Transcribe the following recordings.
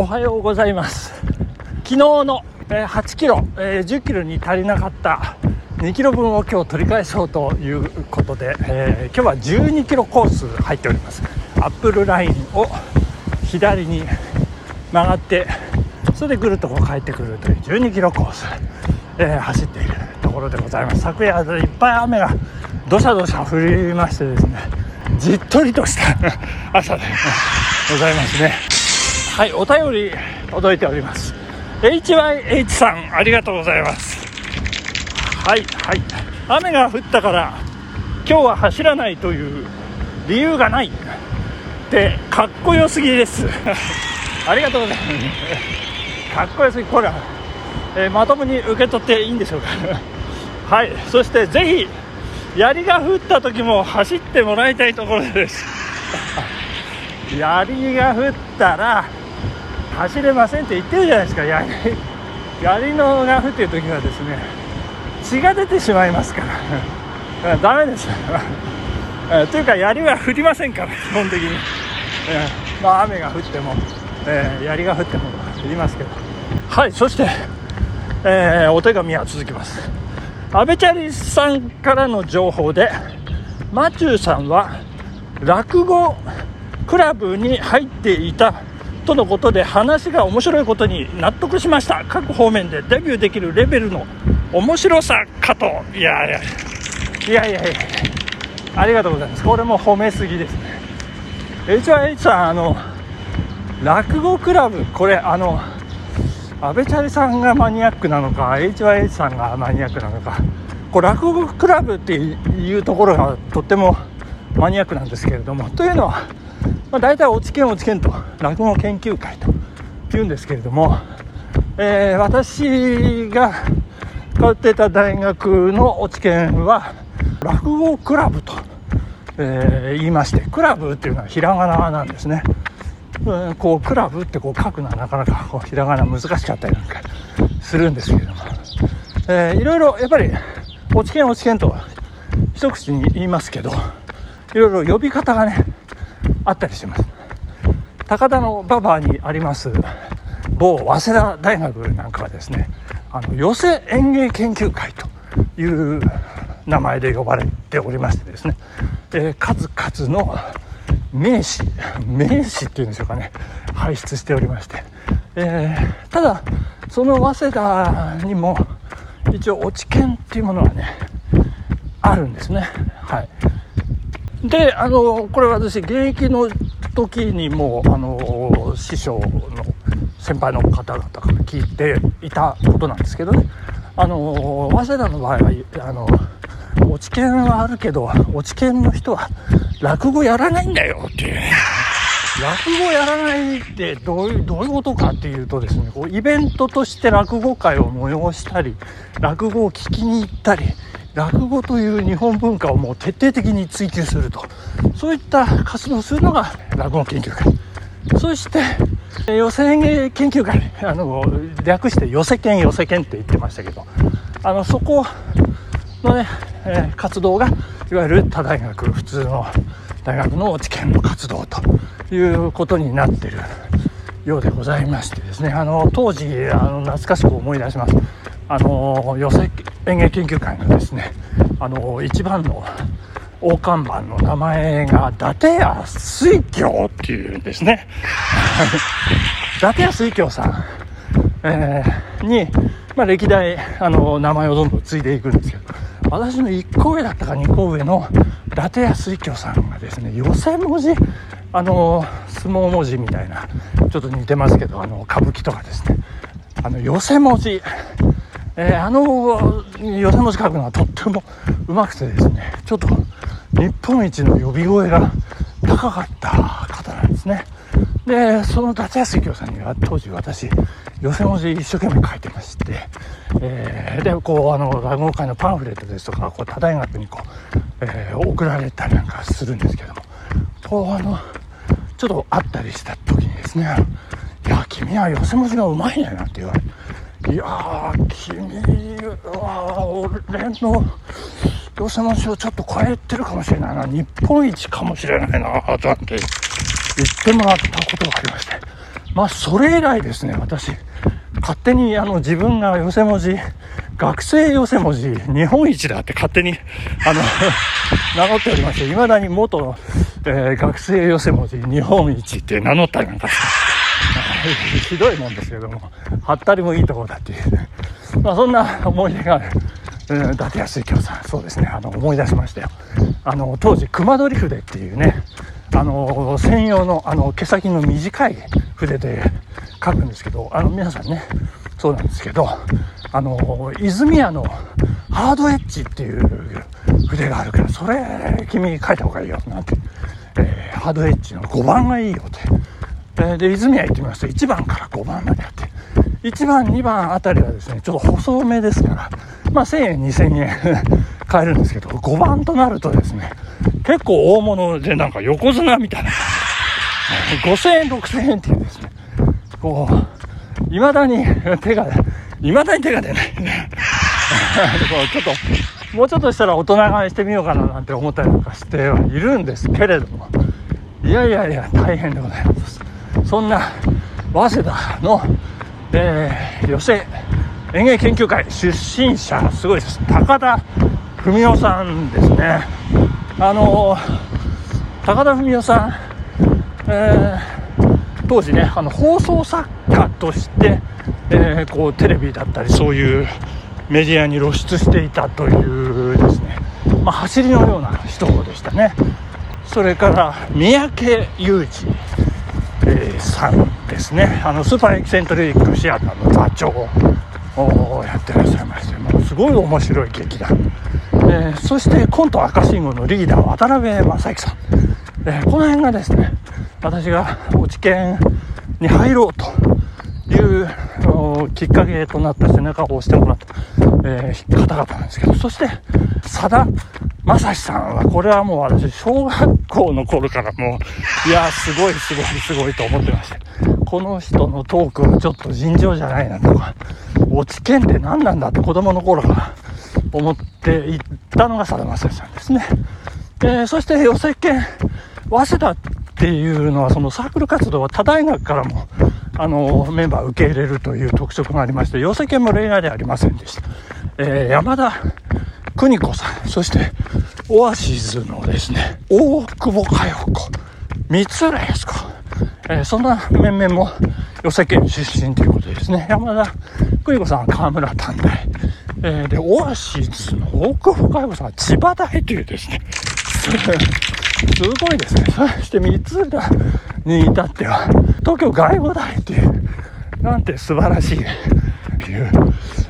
おはようございます。昨日の、8キロ、10キロに足りなかった2キロ分を今日取り返そうということで、えー、今日は12キロコース入っております。アップルラインを左に曲がってそれでぐるっとこう帰ってくるという12キロコース、え、走っているところでございます。昨夜いっぱい雨がどしゃどしゃ降りましてですねじっとりとした 朝でございますね。はいお便り届いております。HYH さんありがとうございます。はいはい。雨が降ったから今日は走らないという理由がない。ってかっこよすぎです。ありがとうございます。かっこよすぎこれは、えー、まともに受け取っていいんでしょうか。はいそしてぜひ槍が降った時も走ってもらいたいところです。槍が降ったら走れませんって言ってるじゃないですか。槍槍 のが降ってる時はですね血が出てしまいますから。ダメです。というか槍は降りませんから基本的に、えー、まあ、雨が降っても、えー、槍が降っても降りますけど。はいそして、えー、お手紙は続きます。阿部チャリさんからの情報でマチューさんは落語クラブに入っていたとのことで話が面白いことに納得しました。各方面でデビューできるレベルの面白さかと。いやいや。いやいやいや。ありがとうございます。これも褒めすぎですね。HYH さんあの落語クラブ。これあの阿部チャリさんがマニアックなのか HYH さんがマニアックなのか。こう落語クラブっていうところがとってもマニアックなんですけれども。というのはまあ、大体落ち研落ち研と落語研究会というんですけれども、えー、私が通ってた大学の落ち研は落語クラブと、えー、言いましてクラブっていうのはひらがななんですね、うん、こうクラブってこう書くのはなかなかこうひらがな難しかったりなんかするんですけれども、えー、いろいろやっぱり落ち研落ち研とは一口に言いますけどいろいろ呼び方がねあったりします。高田の馬場にあります某早稲田大学なんかはですねあの寄せ園芸研究会という名前で呼ばれておりましてですね、えー、数々の名士名士っていうんでしょうかね輩出しておりまして、えー、ただその早稲田にも一応落ち研っていうものはねあるんですね。で、あの、これ私、現役の時にもあの、師匠の先輩の方々から聞いていたことなんですけどね、あの、早稲田の場合は、あの、落ち研はあるけど、落ち研の人は落語やらないんだよっていうね。落語やらないってどういう、どういうことかっていうとですね、こうイベントとして落語会を催したり、落語を聞きに行ったり、落語という日本文化をもう徹底的に追求すると。そういった活動をするのが落語研究会。そして寄せ演芸研究会。あの略して寄せ研寄せ研って言ってましたけど。あのそこのね、えー、活動がいわゆる他大学普通の大学の知見の活動ということになってるようでございましてですね。あの当時あの懐かしく思い出します。あの寄せ園芸研究会のですねあの一番の大看板の名前が伊達屋水郷っていうんですね。伊達屋水郷さん、えー、に、まあ、歴代あの名前をどんどん継いでいくんですけど私の1個上だったか2個上の伊達屋水郷さんがですね寄せ文字あの相撲文字みたいなちょっと似てますけどあの歌舞伎とかですねあの寄せ文字えー、あの寄せ文字書くのはとってもうまくてですねちょっと日本一の呼び声が高かった方なんですねでその達安幸さんには当時私寄せ文字一生懸命書いてまして、えー、でこうあの落語会のパンフレットですとかこう他大学にこう、えー、送られたりなんかするんですけどもこうあのちょっと会ったりした時にですね「いや君は寄せ文字がうまいね」なんて言われて。いやー、君は俺の寄せ文字をちょっと超えてるかもしれないな、日本一かもしれないな、なんて言ってもらったことがありまして、まあそれ以来ですね私勝手にあの自分が寄せ文字学生寄せ文字日本一だって勝手にあの名乗っておりましていまだに元、えー、学生寄せ文字日本一って名乗ったりなんかして ひどいもんですけどもはったりもいいところだっていう、まあ、そんな思い出があるうん、伊達康之さん、そうですね、あの、思い出しましたよ。あの、当時、熊取筆っていうね、あの、専用の、あの、毛先の短い筆で書くんですけど、あの、皆さんね、そうなんですけど、あの、泉屋のハードエッジっていう筆があるから、それ、君書いた方がいいよ、なんて。えー、ハードエッジの5番がいいよって。えー、で、泉屋行ってみますと、1番から5番まであって、1番、2番あたりはですね、ちょっと細めですから、まあ、1000円、2000円 買えるんですけど、5番となるとですね、結構大物でなんか横綱みたいな、5000円、6000円っていうですね、こう、未だに手が、未だに手が出ない。ちょっと、もうちょっとしたら大人買いしてみようかななんて思ったりとかしてはいるんですけれども、いやいやいや、大変でございます。そんな、早稲田の、えー、寄せ園芸研究会出身者すごいです。高田文夫さんですね。あの高田文夫さん、えー、当時ねあの放送作家として、えー、こうテレビだったりそういうメディアに露出していたというですね、まあ、走りのような人でしたね。それから三宅裕二、えー、さんですね。あのスーパーエキセントリックシアターの座長をやってらっしゃいましてもうすごい面白い劇団、えー、そしてコント赤信号のリーダー渡辺正行さん、えー、この辺がですね私が落ち研に入ろうというきっかけとなった背中を押してもらった、えー、方々なんですけどそして佐田正史さんはこれはもう私小学校の頃からもういやすごいすごいすごいと思ってましてこの人のトークはちょっと尋常じゃないなとか落ち券って何なんだって子供の頃から思っていったのがさだまさしさんですね。で、そして寄席研、早稲田っていうのはそのサークル活動は他大学からもあのメンバー受け入れるという特色がありまして、寄席研も例外ではありませんでした。えー、山田邦子さん、そしてオアシズのですね、大久保佳代子、三浦靖子、えー、そんな面々も寄席県出身ということですね。山田久美子さんは河村短大。えー、で、オアシスの大久保佳代子さんは千葉大というですね。すごいですね。そして三浦に至っては、東京外語大という、なんて素晴らしい、という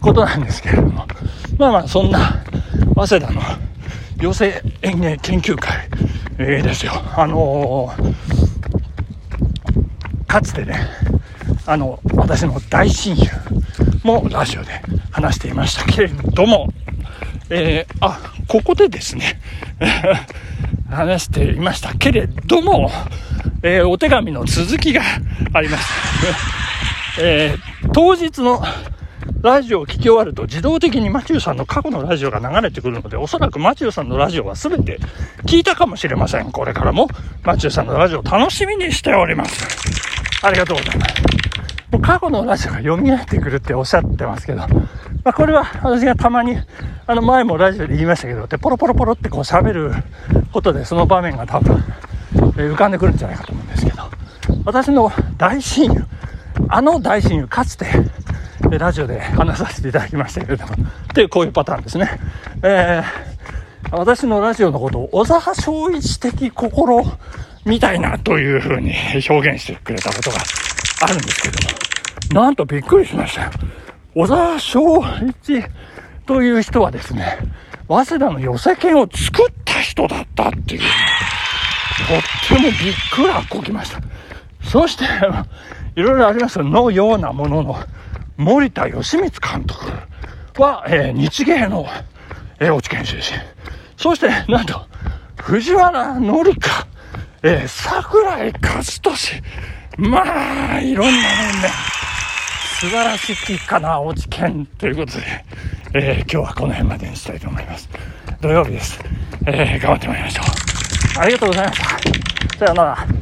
ことなんですけれども。まあまあ、そんな、早稲田の寄席演芸研究会、えー、ですよ。あのー、かつてね、あの、私の大親友もラジオで話していましたけれども、えー、あ、ここでですね、話していましたけれども、えー、お手紙の続きがあります。えー、当日のラジオを聴き終わると自動的にマチューさんの過去のラジオが流れてくるので、おそらくマチューさんのラジオは全て聞いたかもしれません。これからもマチューさんのラジオ楽しみにしております。ありがとうございます。もう過去のラジオが蘇ってくるっておっしゃってますけど、まあ、これは私がたまに、あの前もラジオで言いましたけど、で、ポロポロポロってこう喋ることでその場面が多分、浮かんでくるんじゃないかと思うんですけど、私の大親友、あの大親友、かつて、ラジオで話させていただきましたけれども、っていうこういうパターンですね。えー、私のラジオのことを小沢昭一的心みたいなというふうに 表現してくれたことがあるんですけれども、なんとびっくりしましたよ。小沢昭一という人はですね、早稲田の寄せ券を作った人だったっていう、とってもびっくらこきました。そして、いろいろありますのようなものの、森田義満監督は、えー、日芸の、えー、落ち研出身。そして、なんと、藤原紀香、えー、桜井和俊、まあ、いろんな面で、素晴らしきかな、落ち券ということで、えー、今日はこの辺までにしたいと思います。土曜日です。えー、頑張ってまいりましょう。ありがとうございました。さようなら。